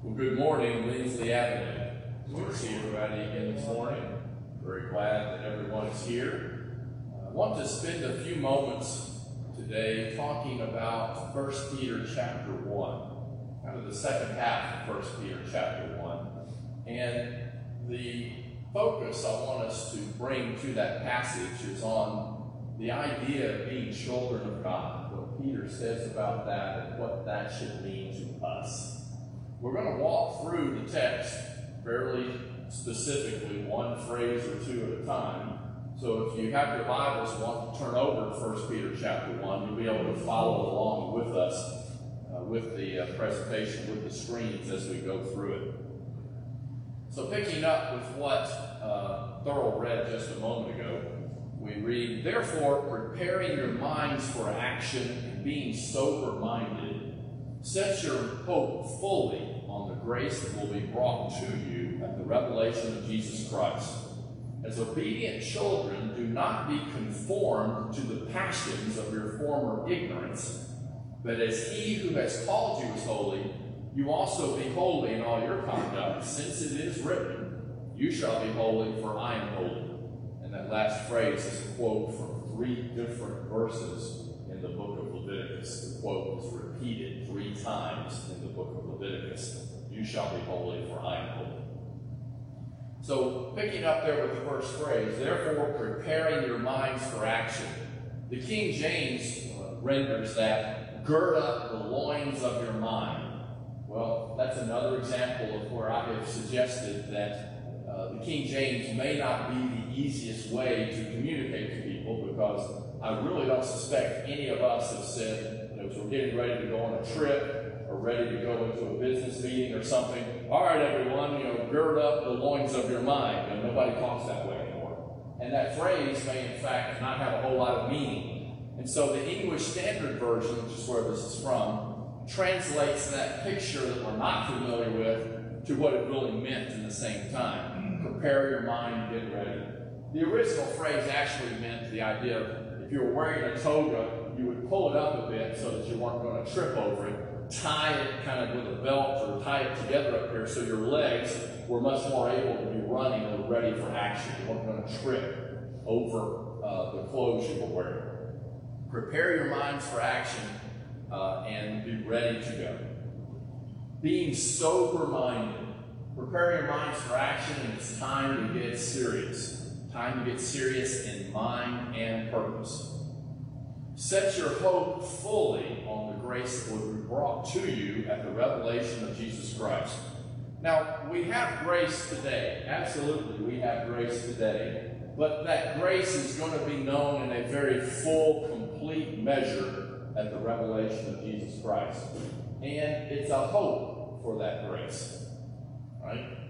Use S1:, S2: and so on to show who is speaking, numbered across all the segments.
S1: Well, good morning, Lindsley Avenue. Good to see everybody again this morning. Very glad that everyone is here. I want to spend a few moments today talking about 1 Peter chapter 1, kind of the second half of 1 Peter chapter 1. And the focus I want us to bring to that passage is on the idea of being children of God, what Peter says about that and what that should mean to us. We're going to walk through the text fairly specifically, one phrase or two at a time. So if you have your Bibles want to turn over to 1 Peter chapter 1, you'll be able to follow along with us uh, with the uh, presentation, with the screens as we go through it. So picking up with what uh, Thurl read just a moment ago, we read, Therefore, preparing your minds for action and being sober-minded, Set your hope fully on the grace that will be brought to you at the revelation of Jesus Christ. As obedient children, do not be conformed to the passions of your former ignorance, but as he who has called you is holy, you also be holy in all your conduct, since it is written, You shall be holy, for I am holy. And that last phrase is a quote from three different verses in the book Leviticus. The quote is repeated three times in the book of Leviticus. You shall be holy, for I am holy. So, picking up there with the first phrase, therefore preparing your minds for action. The King James uh, renders that, gird up the loins of your mind. Well, that's another example of where I have suggested that uh, the King James may not be the easiest way to communicate to people because I really don't suspect any of us have said, you know, as we're getting ready to go on a trip or ready to go into a business meeting or something, all right, everyone, you know, gird up the loins of your mind. You know, nobody talks that way anymore. And that phrase may, in fact, not have a whole lot of meaning. And so the English Standard Version, which is where this is from, translates that picture that we're not familiar with to what it really meant in the same time. Prepare your mind, get ready. The original phrase actually meant the idea of if you were wearing a toga, you would pull it up a bit so that you weren't going to trip over it, tie it kind of with a belt or tie it together up here so your legs were much more able to be running and ready for action. You weren't going to trip over uh, the clothes you were wearing. Prepare your minds for action uh, and be ready to go. Being sober minded. Prepare your minds for action, and it's time to get serious. Time to get serious in mind and purpose. Set your hope fully on the grace that will be brought to you at the revelation of Jesus Christ. Now, we have grace today. Absolutely, we have grace today. But that grace is going to be known in a very full, complete measure at the revelation of Jesus Christ. And it's a hope for that grace. Right?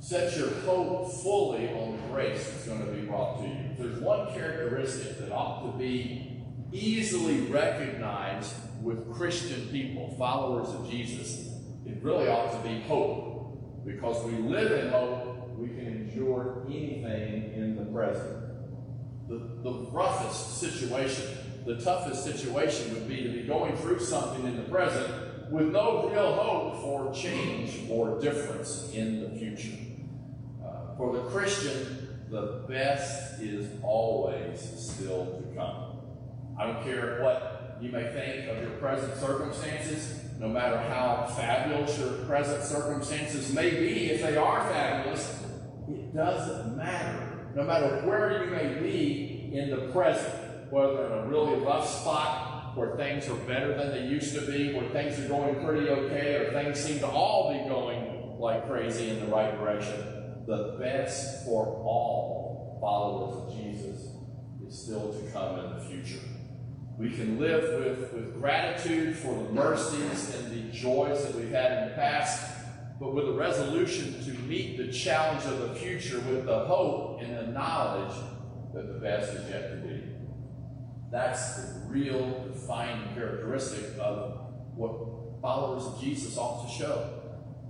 S1: Set your hope fully on grace that's going to be brought to you. There's one characteristic that ought to be easily recognized with Christian people, followers of Jesus. It really ought to be hope. Because we live in hope, we can endure anything in the present. The, the roughest situation, the toughest situation would be to be going through something in the present with no real hope for change or difference in the future. For the Christian, the best is always still to come. I don't care what you may think of your present circumstances, no matter how fabulous your present circumstances may be, if they are fabulous, it doesn't matter. No matter where you may be in the present, whether in a really rough spot where things are better than they used to be, where things are going pretty okay, or things seem to all be going like crazy in the right direction the best for all followers of Jesus is still to come in the future. We can live with, with gratitude for the mercies and the joys that we've had in the past, but with a resolution to meet the challenge of the future with the hope and the knowledge that the best is yet to be. That's the real defining characteristic of what followers of Jesus ought to show.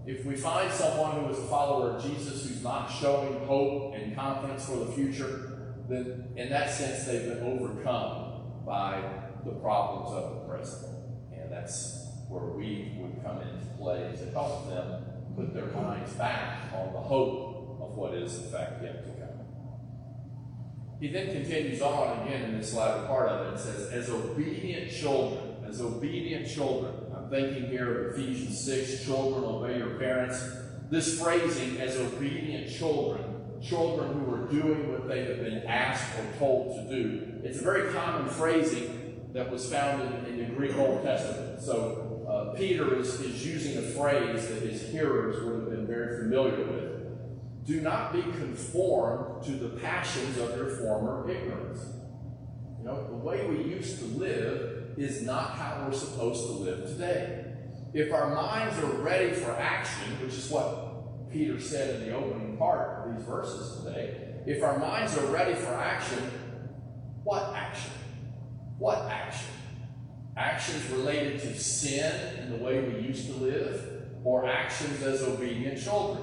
S1: If we find someone who is a follower of Jesus who's not showing hope and confidence for the future, then in that sense they've been overcome by the problems of the present. And that's where we would come into play to help them put their minds back on the hope of what is in fact yet to come. He then continues on again in this latter part of it and says, as obedient children, as obedient children. Thinking here of Ephesians 6, children, obey your parents. This phrasing, as obedient children, children who are doing what they have been asked or told to do, it's a very common phrasing that was found in, in the Greek Old Testament. So uh, Peter is, is using a phrase that his hearers would have been very familiar with. Do not be conformed to the passions of your former ignorance. You know, the way we used to live is not how we're supposed to live today. If our minds are ready for action, which is what Peter said in the opening part of these verses today, if our minds are ready for action, what action? What action? Actions related to sin and the way we used to live, or actions as obedient children?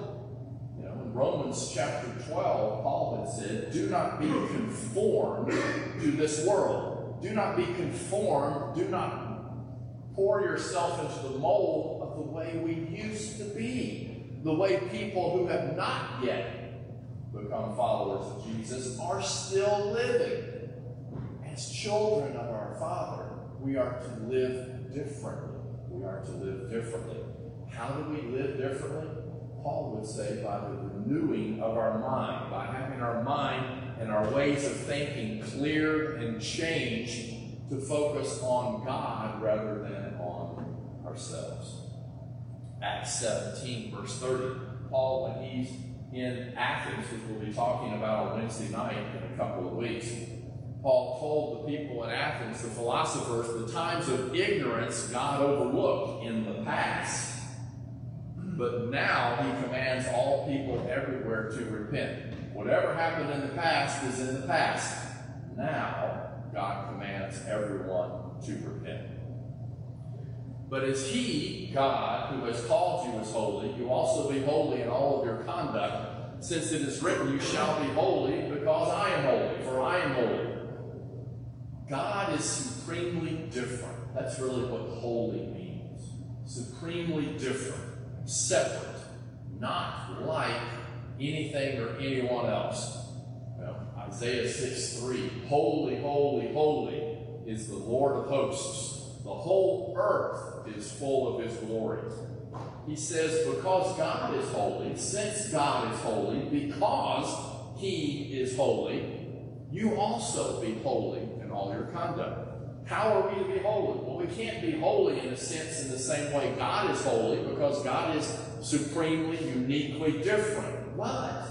S1: You know, in Romans chapter 12, Paul had said, Do not be conformed to this world. Do not be conformed. Do not pour yourself into the mold of the way we used to be. The way people who have not yet become followers of Jesus are still living. As children of our Father, we are to live differently. We are to live differently. How do we live differently? Paul would say, by the renewing of our mind, by having our mind and our ways of thinking clear and changed to focus on God rather than on ourselves. Acts 17, verse 30. Paul, when he's in Athens, which we'll be talking about on Wednesday night in a couple of weeks, Paul told the people in Athens, the philosophers, the times of ignorance God overlooked in the past but now he commands all people everywhere to repent. Whatever happened in the past is in the past. Now God commands everyone to repent. But as He, God, who has called you as holy, you also be holy in all of your conduct, since it is written, You shall be holy because I am holy, for I am holy. God is supremely different. That's really what holy means. Supremely different separate, not like anything or anyone else. Well, Isaiah 6 3 Holy, holy, holy is the Lord of hosts. The whole earth is full of his glory. He says, because God is holy, since God is holy, because he is holy, you also be holy in all your conduct. How are we to be holy? Well, we can't be holy in a sense in the same way God is holy because God is supremely, uniquely different. But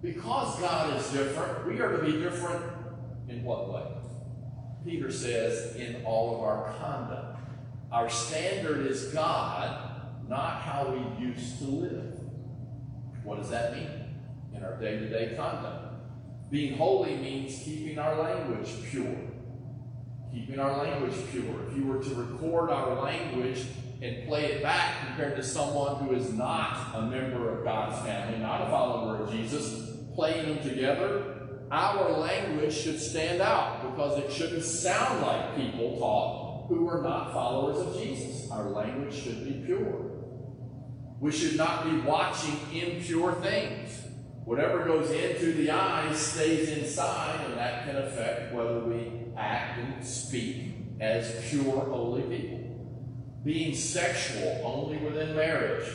S1: because God is different, we are to be different in what way? Peter says, in all of our conduct. Our standard is God, not how we used to live. What does that mean? In our day to day conduct. Being holy means keeping our language pure keeping our language pure. If you were to record our language and play it back compared to someone who is not a member of God's family, not a follower of Jesus, playing them together, our language should stand out because it shouldn't sound like people talk who are not followers of Jesus. Our language should be pure. We should not be watching impure things. Whatever goes into the eyes stays inside, and that can affect whether we act and speak as pure, holy people. Being sexual only within marriage,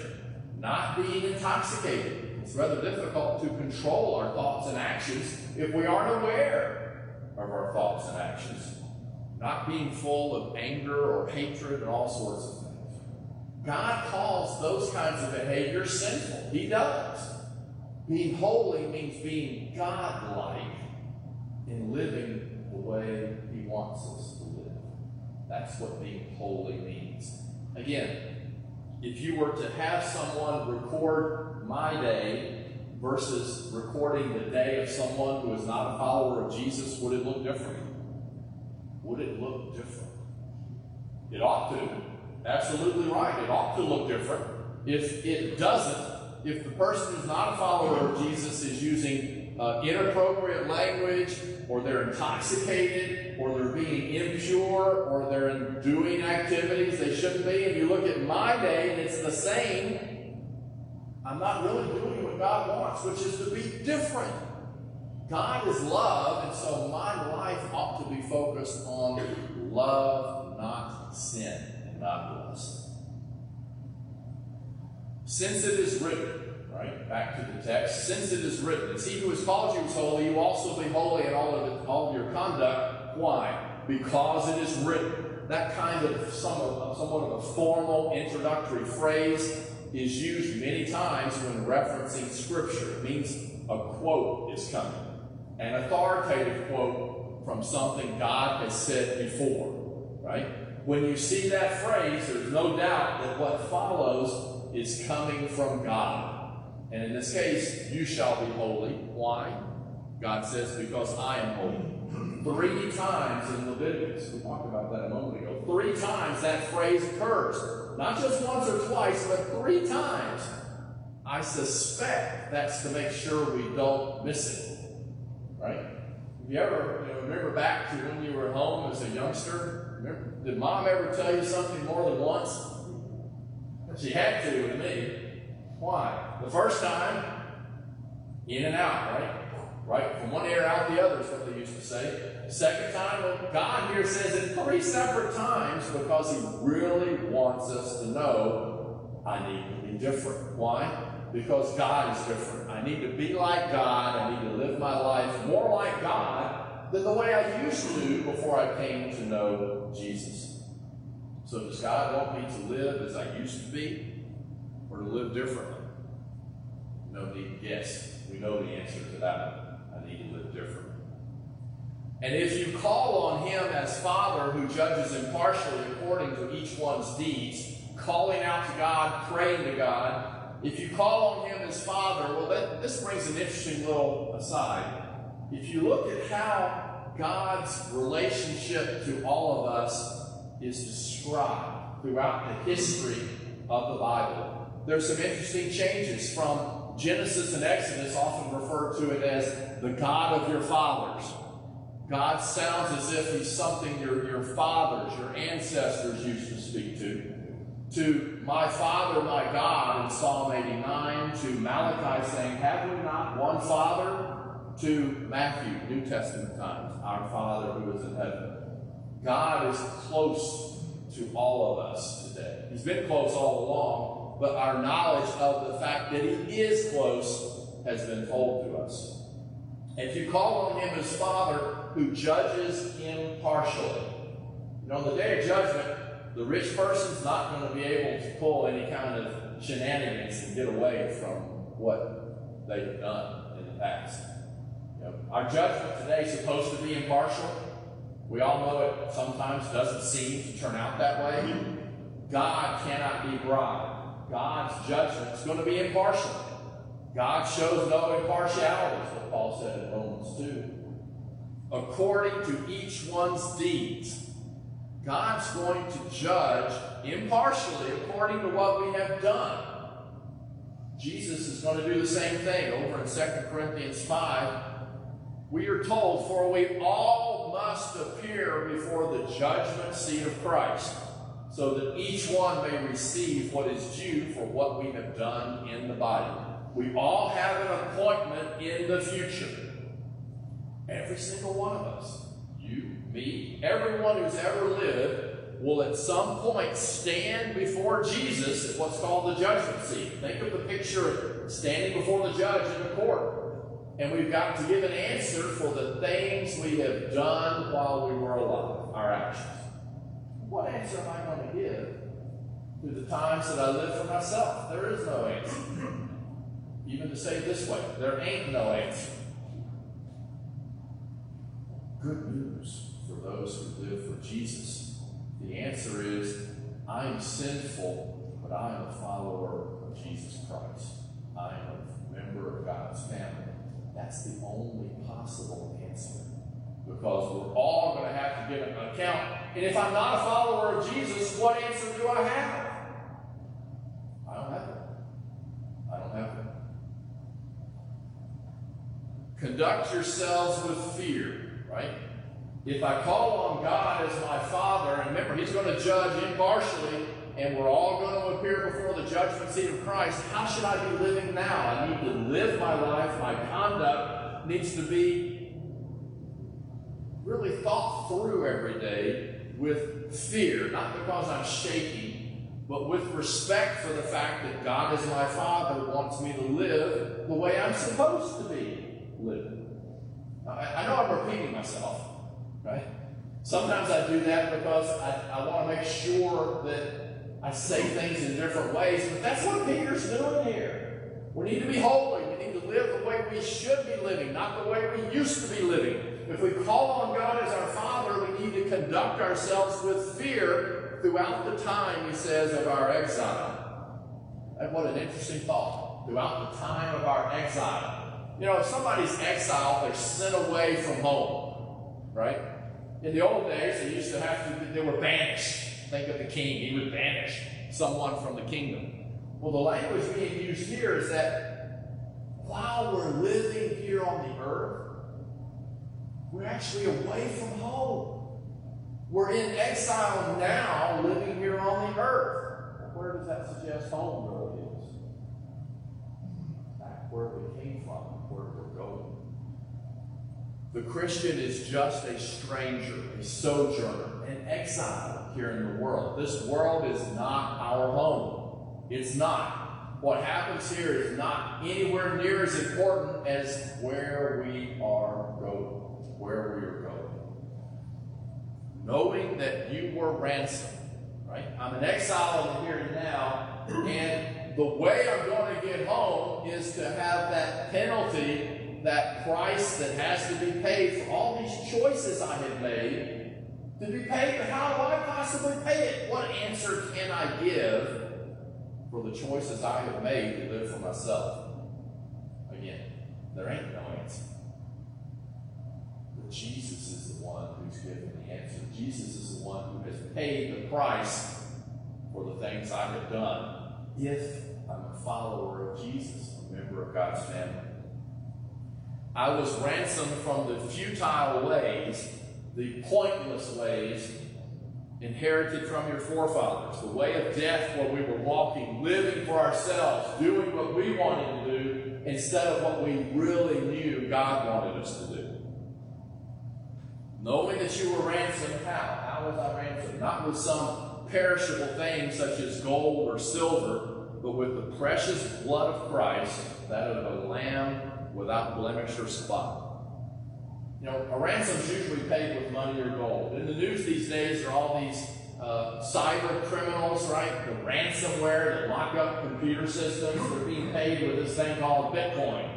S1: not being intoxicated. It's rather difficult to control our thoughts and actions if we aren't aware of our thoughts and actions. Not being full of anger or hatred and all sorts of things. God calls those kinds of behavior sinful. He does. Being holy means being God-like in living the way He wants us. That's what being holy means. Again, if you were to have someone record my day versus recording the day of someone who is not a follower of Jesus, would it look different? Would it look different? It ought to. Absolutely right. It ought to look different. If it doesn't, if the person who's not a follower of Jesus is using uh, inappropriate language, or they're intoxicated, or they're being impure, or they're doing activities they shouldn't be. And you look at my day and it's the same. I'm not really doing what God wants, which is to be different. God is love, and so my life ought to be focused on love, not sin, and not lust. Since it is written, right, back to the text, since it is written, it's he who has called you is holy, you also be holy in all of, all of your conduct. Why? Because it is written. That kind of somewhat, somewhat of a formal introductory phrase is used many times when referencing Scripture. It means a quote is coming, an authoritative quote from something God has said before, right? When you see that phrase, there's no doubt that what follows is coming from God. And in this case, you shall be holy. Why? God says, because I am holy. Three times in Leviticus, we talked about that a moment ago, three times that phrase occurs. Not just once or twice, but three times. I suspect that's to make sure we don't miss it. Right? Have you ever you know, remember back to when you were home as a youngster? Remember, did mom ever tell you something more than once? She had to with me. Why? The first time, in and out, right? Right? From one ear out the other is what they used to say. Second time, God here says it three separate times because He really wants us to know I need to be different. Why? Because God is different. I need to be like God. I need to live my life more like God than the way I used to before I came to know Jesus. So, does God want me to live as I used to be or to live differently? No need to guess. We know the answer to that I need to live differently. And if you call on him as Father who judges impartially according to each one's deeds, calling out to God, praying to God, if you call on him as Father, well, that, this brings an interesting little aside. If you look at how God's relationship to all of us is described throughout the history of the Bible, there's some interesting changes from Genesis and Exodus, often referred to it as the God of your fathers. God sounds as if he's something your, your fathers, your ancestors used to speak to. To my Father, my God in Psalm 89, to Malachi saying, Have we not one Father? To Matthew, New Testament times, our Father who is in heaven. God is close to all of us today. He's been close all along, but our knowledge of the fact that He is close has been told to us. If you call on Him as Father, who judges impartially. You know, on the day of judgment, the rich person's not going to be able to pull any kind of shenanigans and get away from what they've done in the past. You know, our judgment today is supposed to be impartial. We all know it sometimes doesn't seem to turn out that way. God cannot be bribed. God's judgment is going to be impartial. God shows no impartiality, is what Paul said in Romans 2. According to each one's deeds. God's going to judge impartially according to what we have done. Jesus is going to do the same thing over in 2 Corinthians 5. We are told, For we all must appear before the judgment seat of Christ, so that each one may receive what is due for what we have done in the body. We all have an appointment in the future. Every single one of us. You, me, everyone who's ever lived will at some point stand before Jesus at what's called the judgment seat. Think of the picture of standing before the judge in the court. And we've got to give an answer for the things we have done while we were alive, our actions. What answer am I going to give to the times that I live for myself? There is no answer. Even to say this way, there ain't no answer. Good news for those who live for Jesus. The answer is I am sinful, but I am a follower of Jesus Christ. I am a member of God's family. That's the only possible answer. Because we're all going to have to give an account. And if I'm not a follower of Jesus, what answer do I have? I don't have it. I don't have it. conduct yourselves with fear, right? If I call on God as my Father, and remember, He's going to judge impartially, and we're all going to appear before the judgment seat of Christ, how should I be living now? I need to live my life. My conduct needs to be really thought through every day with fear, not because I'm shaking, but with respect for the fact that God, as my Father, wants me to live the way I'm supposed to be living. I, I know I'm repeating myself. Right? Sometimes I do that because I, I want to make sure that I say things in different ways, but that's what Peter's doing here. We need to be holy. We need to live the way we should be living, not the way we used to be living. If we call on God as our Father, we need to conduct ourselves with fear throughout the time, he says, of our exile. And what an interesting thought. Throughout the time of our exile. You know, if somebody's exiled, they're sent away from home, right? In the old days, they used to have to, they were banished. Think of the king, he would banish someone from the kingdom. Well, the language being used here is that while we're living here on the earth, we're actually away from home. We're in exile now, living here on the earth. Where does that suggest home really is? Back where we came from, where we're going. The Christian is just a stranger, a sojourner, an exile here in the world. This world is not our home. It's not. What happens here is not anywhere near as important as where we are going, where we are going. Knowing that you were ransomed, right? I'm an exile in here and now, and the way I'm going to get home is to have that penalty that price that has to be paid for all these choices I have made to be paid. But how do I possibly pay it? What answer can I give for the choices I have made to live for myself? Again, there ain't no answer. Jesus is the one who's given the answer. Jesus is the one who has paid the price for the things I have done if I'm a follower of Jesus, a member of God's family. I was ransomed from the futile ways, the pointless ways inherited from your forefathers, the way of death where we were walking, living for ourselves, doing what we wanted to do instead of what we really knew God wanted us to do. Knowing that you were ransomed, how? How was I ransomed? Not with some perishable thing such as gold or silver, but with the precious blood of Christ, that of a lamb without blemish or spot. You know, a ransom is usually paid with money or gold. In the news these days, there are all these uh, cyber criminals, right? The ransomware that lock up computer systems. They're being paid with this thing called Bitcoin.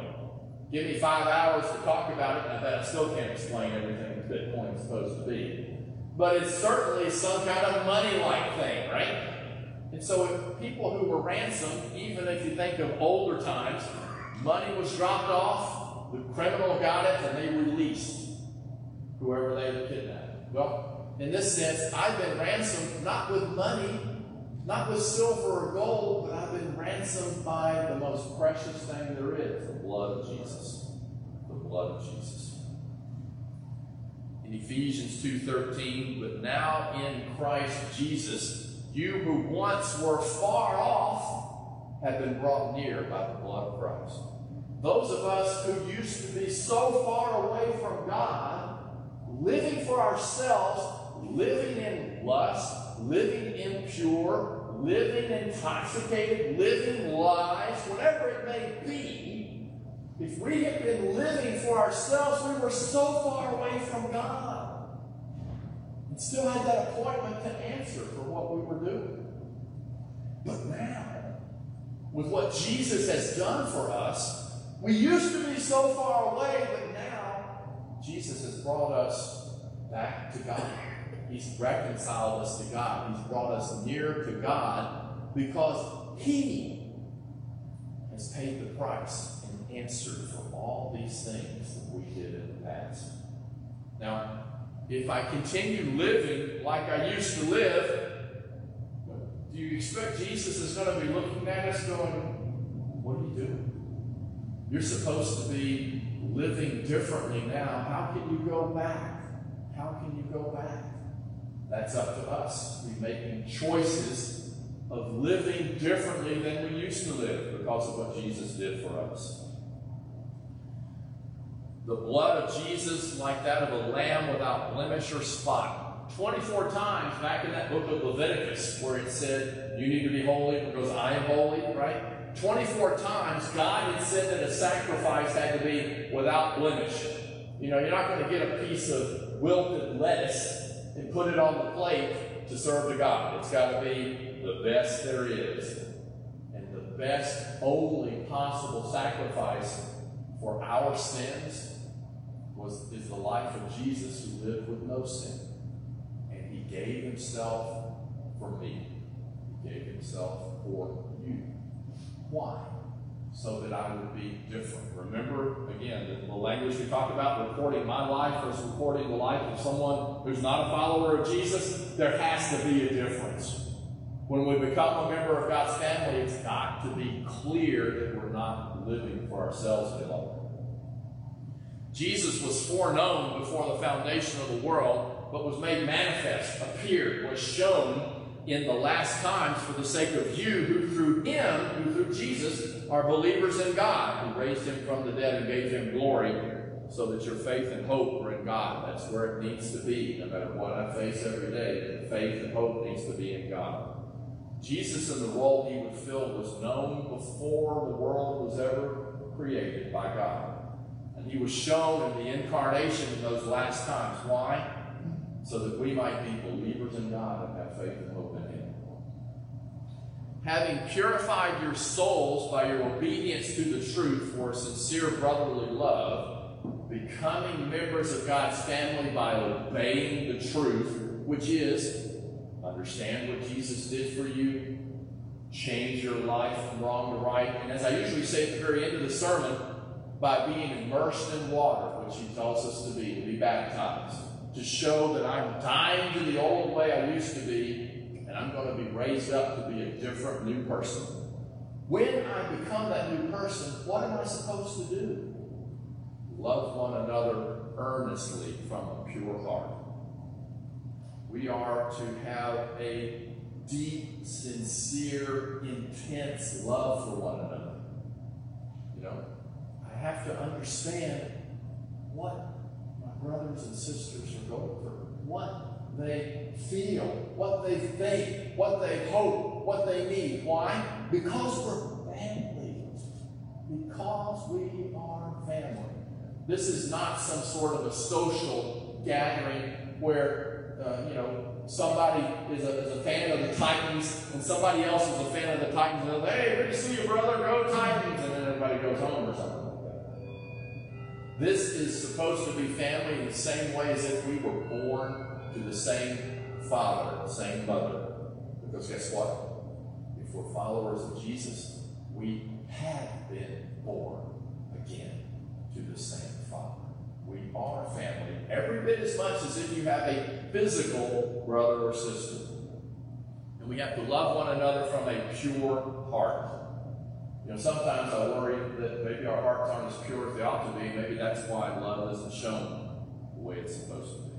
S1: Give me five hours to talk about it, and I bet I still can't explain everything Bitcoin is supposed to be. But it's certainly some kind of money-like thing, right? And so if people who were ransomed, even if you think of older times, Money was dropped off, the criminal got it, and they released whoever they had kidnapped. Well, in this sense, I've been ransomed not with money, not with silver or gold, but I've been ransomed by the most precious thing there is the blood of Jesus. The blood of Jesus. In Ephesians 2:13, but now in Christ Jesus, you who once were far off have been brought near by the blood of Christ. Those of us who used to be so far away from God, living for ourselves, living in lust, living impure, living intoxicated, living lies, whatever it may be, if we had been living for ourselves, we were so far away from God. And still had that appointment to answer for what we were doing. But now, with what Jesus has done for us, we used to be so far away, but now Jesus has brought us back to God. He's reconciled us to God. He's brought us near to God because He has paid the price and answered for all these things that we did in the past. Now, if I continue living like I used to live, do you expect Jesus is going to be looking at us going, What are you doing? You're supposed to be living differently now, how can you go back? How can you go back? That's up to us. We're making choices of living differently than we used to live because of what Jesus did for us. The blood of Jesus, like that of a lamb without blemish or spot. 24 times back in that book of Leviticus where it said, You need to be holy because I am holy, right? 24 times God had said that a sacrifice had to be without blemish. You know, you're not going to get a piece of wilted lettuce and put it on the plate to serve to God. It's got to be the best there is. And the best, only possible sacrifice for our sins was is the life of Jesus who lived with no sin. And he gave himself for me. He gave himself for you. Why? So that I would be different. Remember, again, the, the language we talked about, recording my life versus recording the life of someone who's not a follower of Jesus, there has to be a difference. When we become a member of God's family, it's got to be clear that we're not living for ourselves any longer. Jesus was foreknown before the foundation of the world, but was made manifest, appeared, was shown in the last times for the sake of you who through him, who through Jesus, are believers in God, who raised him from the dead and gave him glory, so that your faith and hope are in God. That's where it needs to be, no matter what I face every day. Faith and hope needs to be in God. Jesus and the role he would fill was known before the world was ever created by God. And he was shown in the incarnation in those last times. Why? So that we might be believers in God and have faith and hope in him. Having purified your souls by your obedience to the truth for sincere brotherly love, becoming members of God's family by obeying the truth, which is understand what Jesus did for you, change your life from wrong to right. And as I usually say at the very end of the sermon, by being immersed in water, which he tells us to be, to be baptized, to show that I'm dying to the old way I used to be, and I'm going to be raised up to be a different new person. When I become that new person, what am I supposed to do? Love one another earnestly from a pure heart. We are to have a deep, sincere, intense love for one another. You know, have to understand what my brothers and sisters are going through, what they feel, what they think, what they hope, what they need. Why? Because we're family. Because we are family. This is not some sort of a social gathering where, uh, you know, somebody is a, is a fan of the Titans and somebody else is a fan of the Titans and they're hey, good to see you, brother, go Titans, and then everybody goes home or something. This is supposed to be family in the same way as if we were born to the same father, the same mother. Because guess what? If we're followers of Jesus, we have been born again to the same Father. We are family every bit as much as if you have a physical brother or sister. And we have to love one another from a pure heart. You know, sometimes I worry that maybe our hearts aren't as pure as they ought to be. Maybe that's why love isn't shown the way it's supposed to be.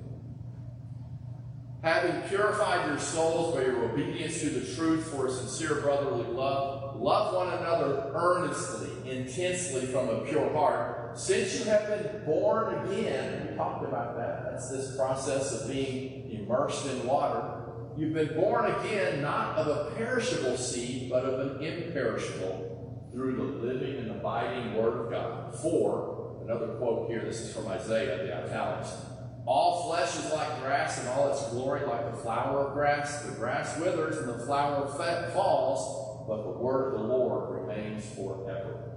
S1: Having purified your souls by your obedience to the truth for a sincere brotherly love, love one another earnestly, intensely from a pure heart. Since you have been born again, we talked about that. That's this process of being immersed in water. You've been born again, not of a perishable seed, but of an imperishable through the living and abiding Word of God. For, another quote here, this is from Isaiah, the italics. All flesh is like grass, and all its glory like the flower of grass. The grass withers and the flower falls, but the word of the Lord remains forever.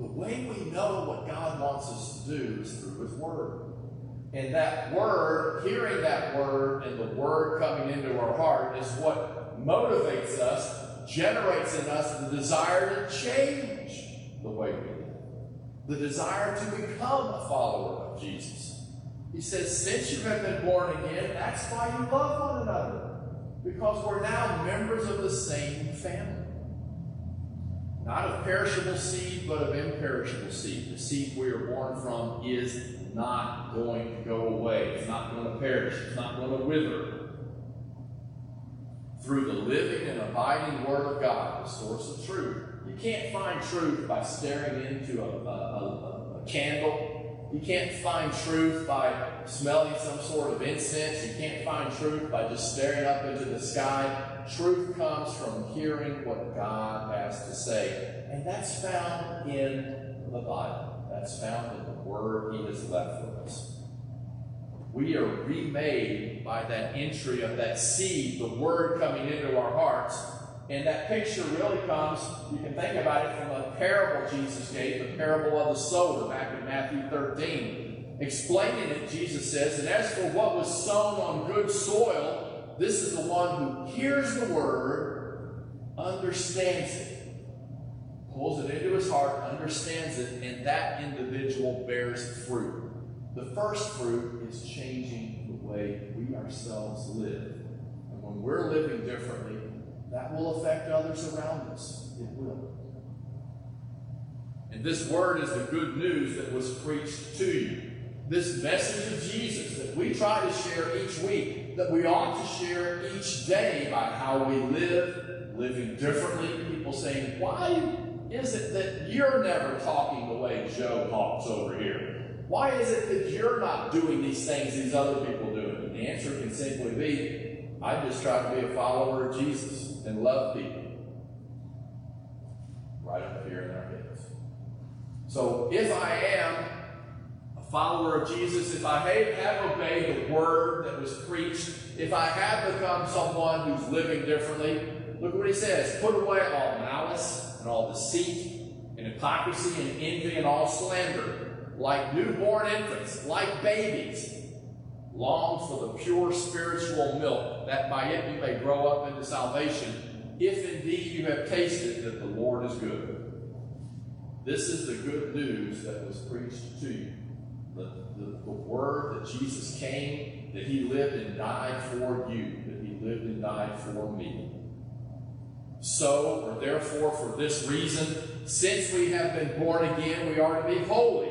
S1: The way we know what God wants us to do is through His Word. And that Word, hearing that Word and the Word coming into our heart is what motivates us generates in us the desire to change the way we live, the desire to become a follower of Jesus. He says, since you have been born again, that's why you love one another, because we're now members of the same family. Not of perishable seed, but of imperishable seed. The seed we are born from is not going to go away. It's not going to perish. It's not going to wither. Through the living and abiding Word of God, the source of truth. You can't find truth by staring into a, a, a, a candle. You can't find truth by smelling some sort of incense. You can't find truth by just staring up into the sky. Truth comes from hearing what God has to say. And that's found in the Bible. That's found in the Word He has left for us. We are remade by that entry of that seed, the Word coming into our hearts. And that picture really comes, you can think about it from a parable Jesus gave, the parable of the sower back in Matthew 13. Explaining it, Jesus says, And as for what was sown on good soil, this is the one who hears the word, understands it, pulls it into his heart, understands it, and that individual bears fruit. The first fruit is changing the way we ourselves live. And when we're living differently, that will affect others around us. It will. And this word is the good news that was preached to you. This message of Jesus that we try to share each week, that we ought to share each day by how we live, living differently. People saying, Why is it that you're never talking the way Joe talks over here? Why is it that you're not doing these things these other people do? And the answer can simply be, I just try to be a follower of Jesus and love people. Right up here in our heads. So if I am a follower of Jesus, if I have obeyed the word that was preached, if I have become someone who's living differently, look what he says put away all malice and all deceit and hypocrisy and envy and all slander, like newborn infants, like babies. Long for the pure spiritual milk, that by it you may grow up into salvation, if indeed you have tasted that the Lord is good. This is the good news that was preached to you. The, the, the, word that Jesus came, that he lived and died for you, that he lived and died for me. So, or therefore, for this reason, since we have been born again, we are to be holy.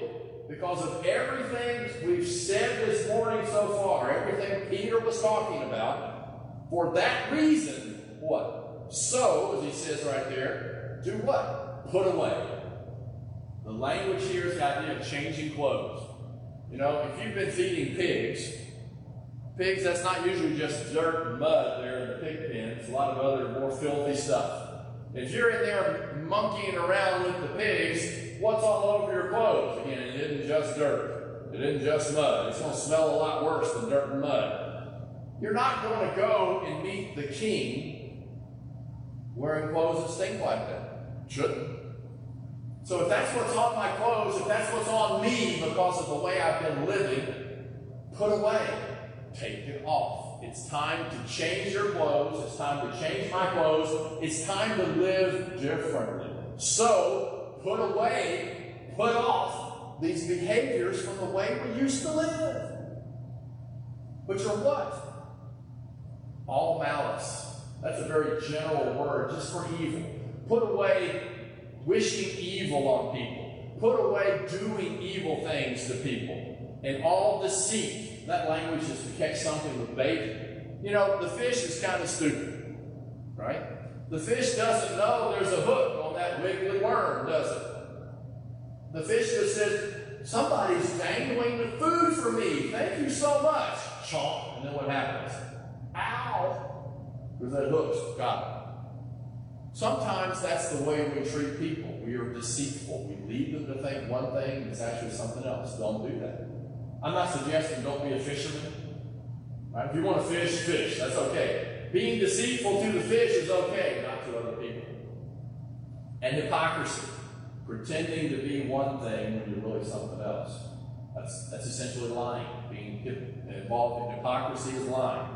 S1: Because of everything we've said this morning so far, everything Peter was talking about, for that reason, what? So, as he says right there, do what? Put away. The language here is the idea of changing clothes. You know, if you've been feeding pigs, pigs, that's not usually just dirt and mud there in the pig pen. It's a lot of other more filthy stuff. If you're in there monkeying around with the pigs, what's all over your clothes? Again, it isn't just dirt. It isn't just mud. It's going to smell a lot worse than dirt and mud. You're not going to go and meet the king wearing clothes that stink like that. Shouldn't. So if that's what's on my clothes, if that's what's on me because of the way I've been living, put away. Take it off. It's time to change your clothes. It's time to change my clothes. It's time to live differently. So put away, put off these behaviors from the way we used to live. Which are what? All malice. That's a very general word just for evil. Put away wishing evil on people. Put away doing evil things to people. And all deceit. That language is to catch something with bait. You know, the fish is kind of stupid, right? The fish doesn't know there's a hook that wiggly worm, does it? The fish just says, somebody's dangling the food for me. Thank you so much. Chomp. And then what happens? Ow. Because that hook's got it. Sometimes that's the way we treat people. We are deceitful. We lead them to think one thing and it's actually something else. Don't do that. I'm not suggesting don't be a fisherman. Right? If you want to fish, fish. That's okay. Being deceitful to the fish is okay, not to other people. And hypocrisy. Pretending to be one thing when you're really something else. That's, that's essentially lying. Being involved in hypocrisy is lying.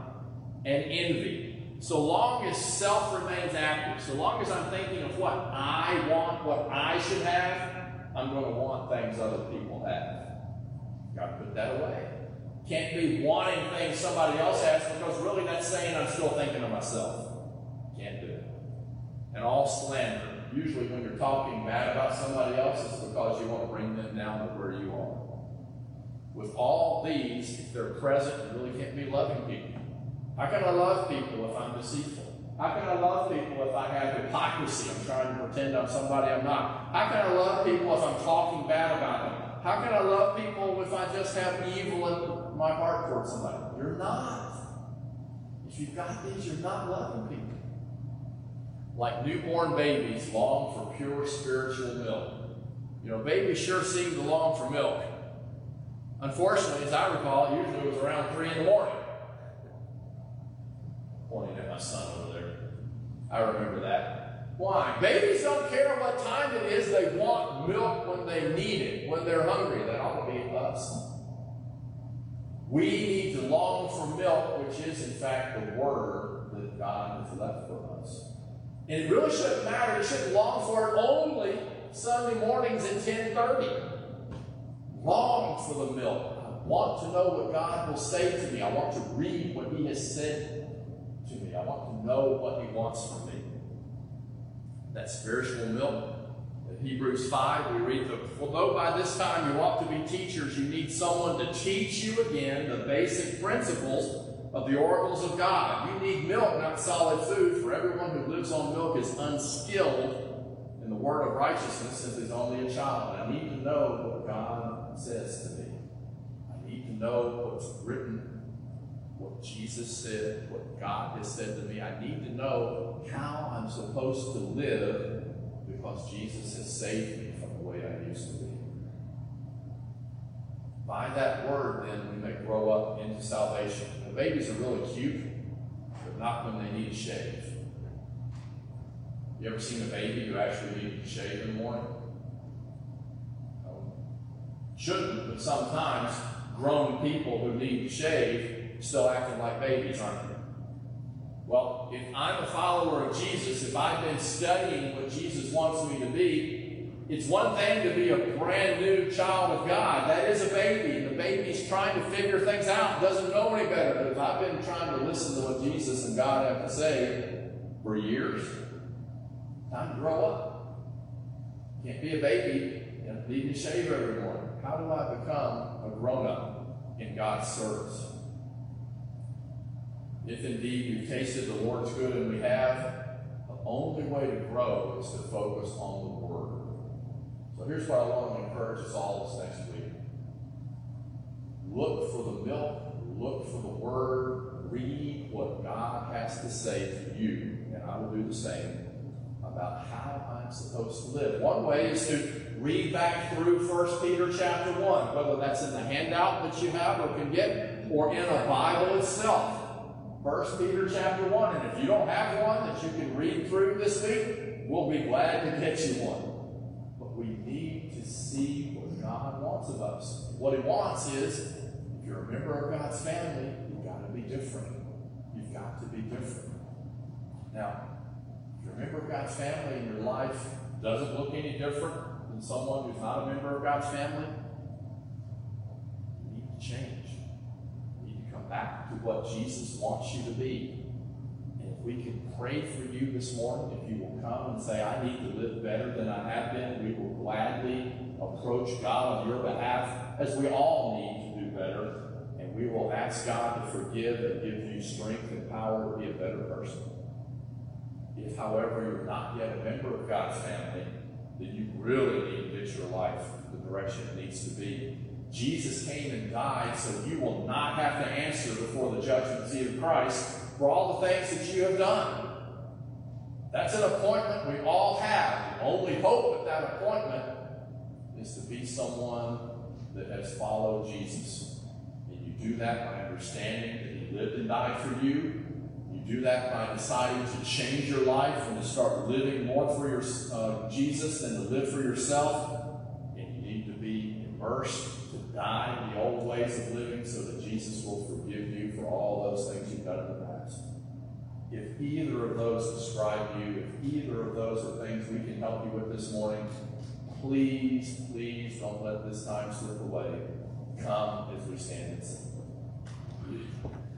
S1: And envy so long as self remains active, so long as I'm thinking of what I want, what I should have, I'm going to want things other people have. Got to put that away. Can't be wanting things somebody else has because really that's saying I'm still thinking of myself. Can't do it. And all slander. Usually when you're talking bad about somebody else, it's because you want to bring them down to where you are. With all these, if they're present, you really can't be loving people. How can I love people if I'm deceitful? How can I love people if I have hypocrisy? I'm trying to pretend I'm somebody I'm not. How can I love people if I'm talking bad about them? How can I love people if I just have evil in my heart towards somebody? You're not. If you've got these, you're not loving people. Like newborn babies long for pure spiritual milk. You know, babies sure seem to long for milk. Unfortunately, as I recall, usually it was around 3 in the morning. Pointing at my son over there. I remember that. Why? Babies don't care what time it is. They want milk when they need it, when they're hungry. That ought to be us. We need to long for milk, which is, in fact, the word that God has left for. And it really shouldn't matter. We shouldn't long for it only Sunday mornings at 1030. Long for the milk. I want to know what God will say to me. I want to read what He has said to me. I want to know what He wants from me. That spiritual milk. In Hebrews 5, we read, Although by this time you ought to be teachers, you need someone to teach you again the basic principles of the oracles of God. You need milk, not solid food, for everyone who lives on milk is unskilled in the word of righteousness since he's only a child. I need to know what God says to me. I need to know what's written, what Jesus said, what God has said to me. I need to know how I'm supposed to live because Jesus has saved me from the way I used to be. By that word, then, we may grow up into salvation. The babies are really cute, but not when they need a shave. You ever seen a baby who actually needed to shave in the morning? No. Shouldn't, but sometimes grown people who need to shave still acting like babies, aren't they? Well, if I'm a follower of Jesus, if I've been studying what Jesus wants me to be, it's one thing to be a brand new child of God. That is a baby. The baby's trying to figure things out, doesn't know any better. But if I've been trying to listen to what Jesus and God have to say for years, time to grow up. Can't be a baby and need to shave every morning. How do I become a grown up in God's service? If indeed you've tasted the Lord's good, and we have, the only way to grow is to focus on the Word. So here's what I want to encourage us all this next week. Look for the milk, look for the Word, read what God has to say to you, and I will do the same about how I'm supposed to live. One way is to read back through 1 Peter chapter 1, whether that's in the handout that you have or can get, or in a Bible itself. 1 Peter chapter 1. And if you don't have one that you can read through this week, we'll be glad to get you one. See what God wants of us. What He wants is, if you're a member of God's family, you've got to be different. You've got to be different. Now, if you're a member of God's family and your life doesn't look any different than someone who's not a member of God's family, you need to change You need to come back to what Jesus wants you to be. And if we can pray for you this morning, if you will come and say, I need to live better than I have been, we will gladly approach God on your behalf, as we all need to do better. And we will ask God to forgive and give you strength and power to be a better person. If, however, you're not yet a member of God's family, then you really need to get your life the direction it needs to be. Jesus came and died so you will not have to answer before the judgment seat of Christ for all the things that you have done. That's an appointment we all have. The only hope at that appointment is to be someone that has followed Jesus. And you do that by understanding that He lived and died for you. You do that by deciding to change your life and to start living more for your uh, Jesus than to live for yourself. And you need to be immersed to die in the old ways of living so that Jesus will forgive you for all those things you've done in the past. If either of those describe you, if either of those are things we can help you with this morning, please, please don't let this time slip away. Come as we stand and sing.